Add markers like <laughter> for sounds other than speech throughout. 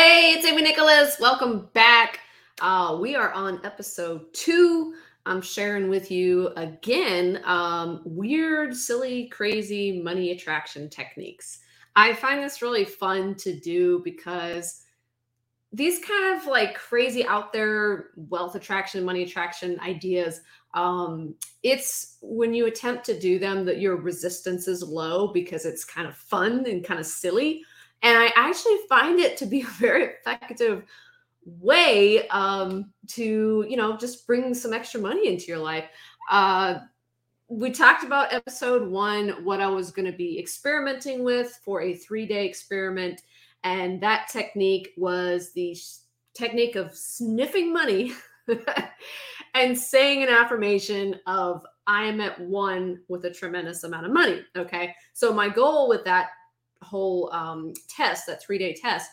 Hey, it's Amy Nicholas. Welcome back. Uh, we are on episode two. I'm sharing with you again um, weird, silly, crazy money attraction techniques. I find this really fun to do because these kind of like crazy out there wealth attraction, money attraction ideas, um, it's when you attempt to do them that your resistance is low because it's kind of fun and kind of silly. And I actually find it to be a very effective way um, to, you know, just bring some extra money into your life. Uh, we talked about episode one, what I was going to be experimenting with for a three day experiment. And that technique was the technique of sniffing money <laughs> and saying an affirmation of, I am at one with a tremendous amount of money. Okay. So, my goal with that whole um, test, that three day test,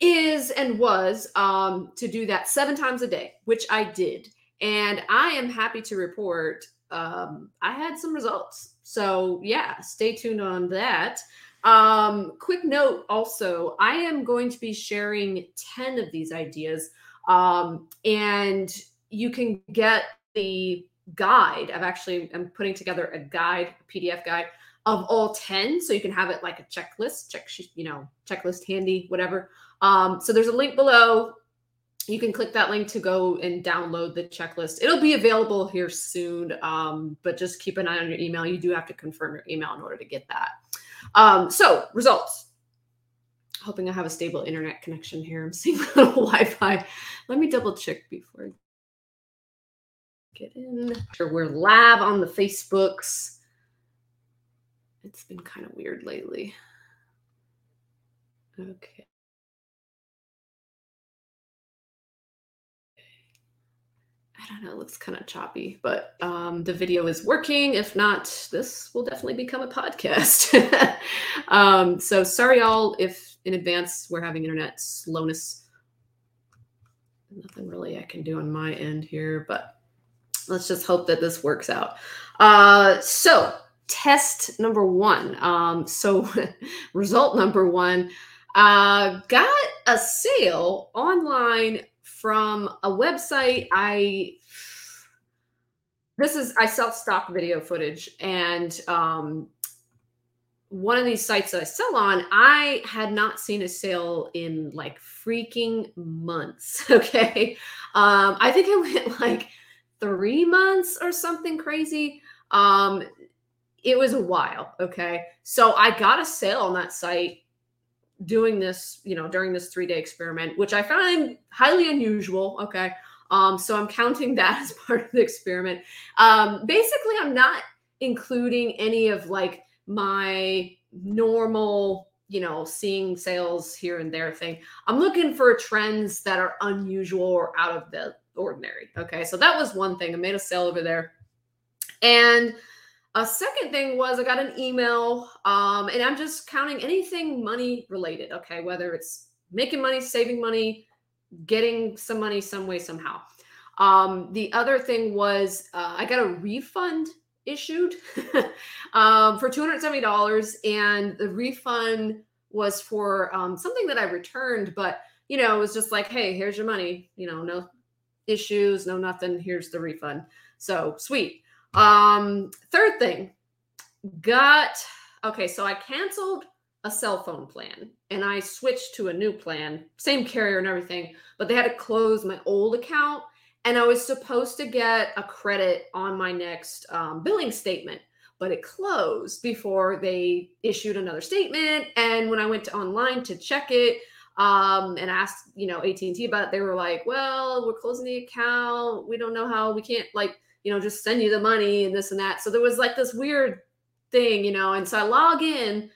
is and was um, to do that seven times a day, which I did. And I am happy to report um, I had some results. So, yeah, stay tuned on that. Um, quick note also, I am going to be sharing 10 of these ideas. Um, and you can get the guide. I've actually I'm putting together a guide, a PDF guide of all 10 so you can have it like a checklist check you know checklist handy whatever. Um, so there's a link below. You can click that link to go and download the checklist. It'll be available here soon um, but just keep an eye on your email. You do have to confirm your email in order to get that. Um, so results. Hoping i have a stable internet connection here. I'm seeing <laughs> a little wi-fi. Let me double check before I get in. Sure we're live on the facebooks it's been kind of weird lately. Okay. I don't know, it looks kind of choppy, but um, the video is working. If not, this will definitely become a podcast. <laughs> um, so sorry, all, if in advance we're having internet slowness. Nothing really I can do on my end here, but let's just hope that this works out. Uh, so test number one. Um, so, <laughs> result number one uh, got a sale online from a website. I this is I sell stock video footage, and um, one of these sites that I sell on, I had not seen a sale in like freaking months. <laughs> Okay, um, I think it went like three months or something crazy. Um, it was a while. Okay. So I got a sale on that site doing this, you know, during this three day experiment, which I find highly unusual. Okay. Um, so I'm counting <laughs> that as part of the experiment. Um, basically, I'm not including any of like my normal, you know, seeing sales here and there thing. I'm looking for trends that are unusual or out of the ordinary. Okay. So that was one thing. I made a sale over there. And a second thing was I got an email, um, and I'm just counting anything money related. Okay, whether it's making money, saving money, getting some money some way somehow. Um, the other thing was uh, I got a refund issued <laughs> um, for $270, and the refund was for um, something that I returned, but you know, it was just like, hey, here's your money. You know, no issues, no nothing. Here's the refund. So sweet. Um, third thing, got okay, so I canceled a cell phone plan and I switched to a new plan, same carrier and everything, but they had to close my old account and I was supposed to get a credit on my next um, billing statement, but it closed before they issued another statement. And when I went to online to check it, um, and asked, you know, AT&T about it, they were like, well, we're closing the account. We don't know how we can't like you know, just send you the money and this and that. So there was like this weird thing, you know. And so I log in,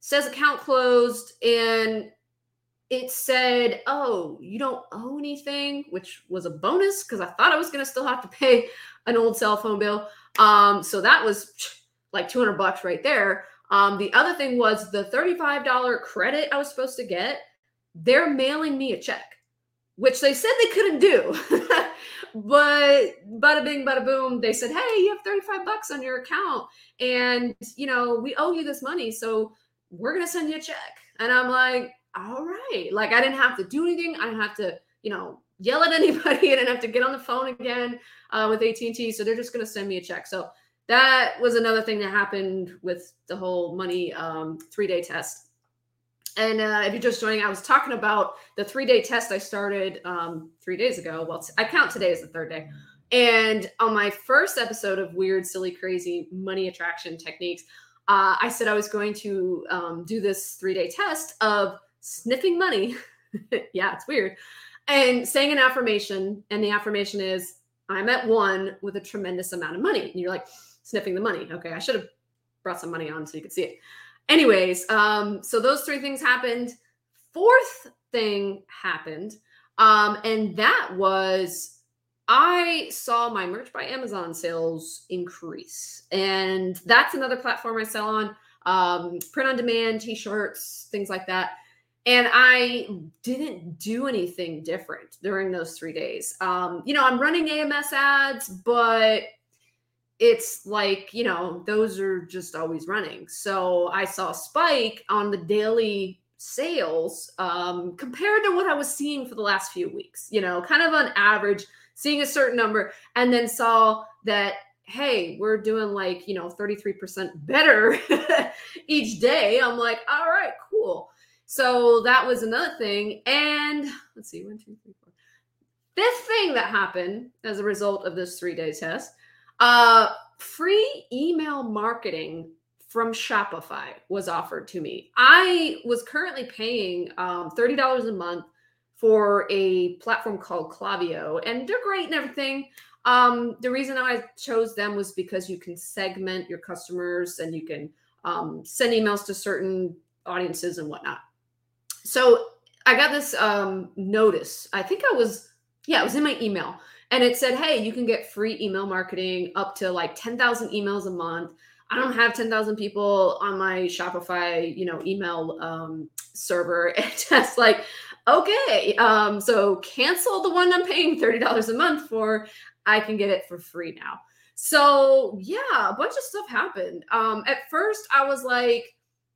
says account closed, and it said, Oh, you don't owe anything, which was a bonus because I thought I was gonna still have to pay an old cell phone bill. Um, so that was like 200 bucks right there. Um, the other thing was the $35 credit I was supposed to get, they're mailing me a check, which they said they couldn't do. <laughs> but bada bing, bada boom, they said, Hey, you have 35 bucks on your account. And, you know, we owe you this money. So we're going to send you a check. And I'm like, all right. Like I didn't have to do anything. I didn't have to, you know, yell at <laughs> anybody. I didn't have to get on the phone again uh, with AT&T. So they're just going to send me a check. So that was another thing that happened with the whole money um, three day test. And uh, if you're just joining, I was talking about the three day test I started um, three days ago. Well, I count today as the third day. And on my first episode of Weird, Silly, Crazy Money Attraction Techniques, uh, I said I was going to um, do this three day test of sniffing money. <laughs> yeah, it's weird. And saying an affirmation. And the affirmation is, I'm at one with a tremendous amount of money. And you're like, sniffing the money. Okay, I should have brought some money on so you could see it. Anyways, um, so those three things happened. Fourth thing happened, um, and that was I saw my merch by Amazon sales increase, and that's another platform I sell on. Um, print on demand, t-shirts, things like that. And I didn't do anything different during those three days. Um, you know, I'm running AMS ads, but it's like you know those are just always running. So i saw spike on the daily sales um, compared to what i was seeing for the last few weeks you know kind of on average seeing a certain number and then saw that hey we're doing like you know 33% better <laughs> each day. I'm like all right cool. So that was another thing and let's see one two three four. Fifth thing that happened as a result of this three day test uh, free email marketing from Shopify was offered to me. I was currently paying um, $30 a month for a platform called Klaviyo, and they're great and everything. Um, the reason I chose them was because you can segment your customers and you can um, send emails to certain audiences and whatnot. So I got this um, notice. I think I was, yeah, it was in my email and it said, "Hey, you can get free email marketing up to like 10,000 emails a month." I don't have 10,000 people on my Shopify, you know, email um, server. <laughs> It's just like, okay, um, so cancel the one I'm paying $30 a month for. I can get it for free now. So yeah, a bunch of stuff happened. Um, at first, I was like,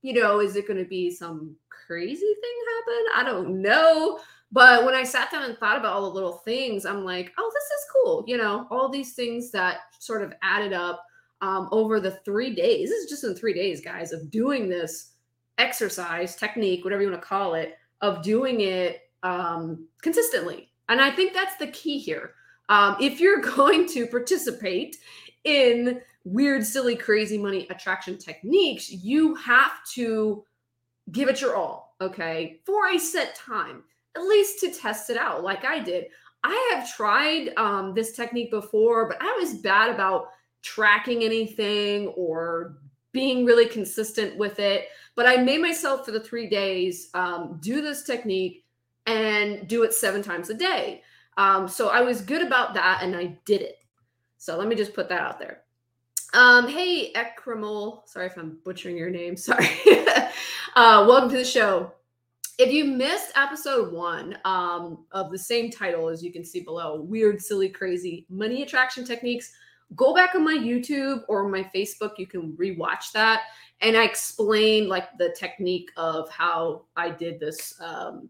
you know, is it going to be some crazy thing happen? I don't know. But when I sat down and thought about all the little things, I'm like, oh, this is cool. You know, all these things that sort of added up um, over the three days. This is just in three days, guys, of doing this exercise, technique, whatever you want to call it, of doing it um, consistently. And I think that's the key here. Um, if you're <laughs> going to participate in weird, silly, crazy money attraction techniques, you have to give it your all, okay, for a set time at least to test it out like I did. I have tried um, this technique before, but I was bad about tracking anything or being really consistent with it. But I made myself for the three days um, do this technique and do it seven times a day. Um, so I was good about that and I did it. So let me just put that out there. Um, hey, Ekramol. Sorry if I'm butchering your name. <laughs> Sorry. uh, welcome to the show if you missed episode one um, of the same title as you can see below weird silly crazy money attraction techniques go back on my youtube or my facebook you can rewatch that. And i explain like the technique of how i did this um,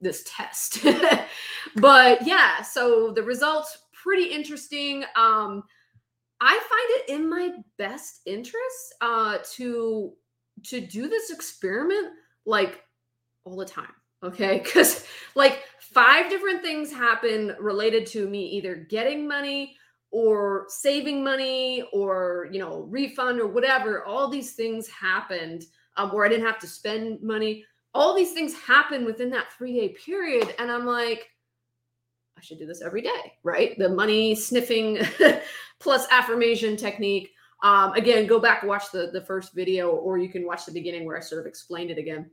this test. <laughs> But yeah so the results pretty interesting. Um, i find it in my best interest uh, to to do this experiment like all the time. Okay. <laughs> Because like five different things happen related to me either getting money or saving money or, you know, refund or whatever. All these things happened um, where I didn't have to spend money. All these things happen within that three day period. And I'm like, I should do this every day, right? The money sniffing <laughs> plus affirmation technique. Um, again, go back watch the the first video, or you can watch the beginning where I sort of explained it again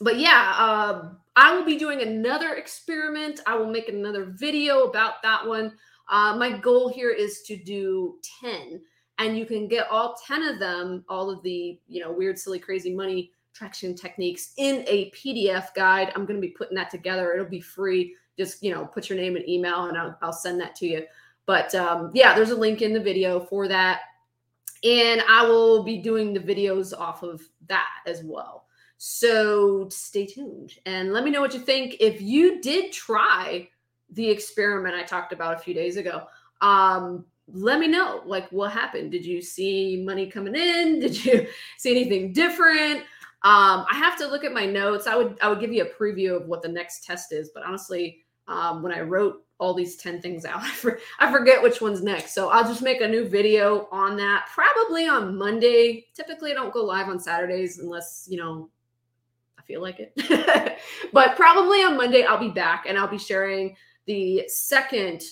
but yeah, um, I will be doing another experiment. I will make another video about that one. Uh, my goal here is to do 10, and you can get all 10 of them, all of the, you know, weird, silly, crazy money traction techniques in a PDF guide. I'm going to be putting that together. It'll be free. Just, you know, put your name and email, and I'll, I'll send that to you. But um, yeah, there's a link in the video for that. And I will be doing the videos off of that as well. So stay tuned and let me know what you think. If you did try the experiment I talked about a few days ago, um, let me know like what happened. Did you see money coming in? Did you <laughs> see anything different? Um, I have to look at my notes. I would I would give you a preview of what the next test is, but honestly, um, when I wrote all these 10 things out, <laughs> I, for, I forget which one's next. So I'll just make a new video on that probably on Monday. Typically, I don't go live on Saturdays unless, you know, feel like it. <laughs> but probably on Monday, I'll be back and I'll be sharing the second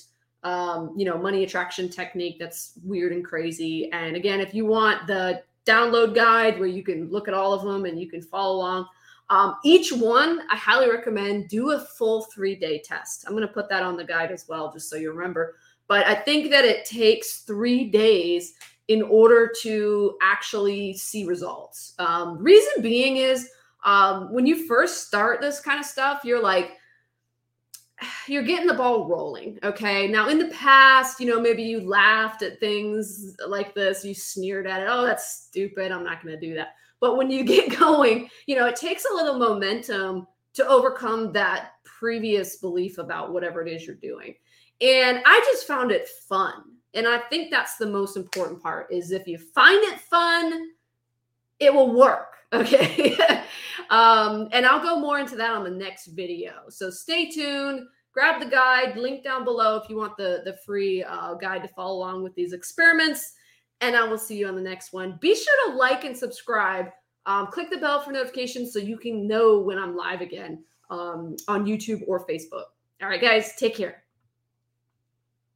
um, you know, money attraction technique that's weird and crazy. And again, if you want the download guide where you can look at all of them and you can follow along. Um, each one, I highly recommend do a full three day test. I'm going to put that on the guide as well, just so you remember. But I think that it takes three days in order to actually see results. Um, reason being is um, when you first start this kind of stuff, you're like, <sighs> you're getting the ball rolling. Okay. Now, in the past, you know, maybe you laughed at things like this, you sneered at it. Oh, that's stupid. I'm not going to do that. But when you <laughs> get going, you know, it takes a little momentum to overcome that previous belief about whatever it is you're doing. And I just found it fun. And I think that's the most important part is if you find it fun, it will work. <laughs> Okay. Um, and I'll go more into that on the next video. So stay tuned. Grab the guide, link down below if you want the, the free uh, guide to follow along with these experiments. And I will see you on the next one. Be sure to like and subscribe. Um, click the bell for notifications so you can know when I'm live again um, on YouTube or Facebook. All right, guys, take care.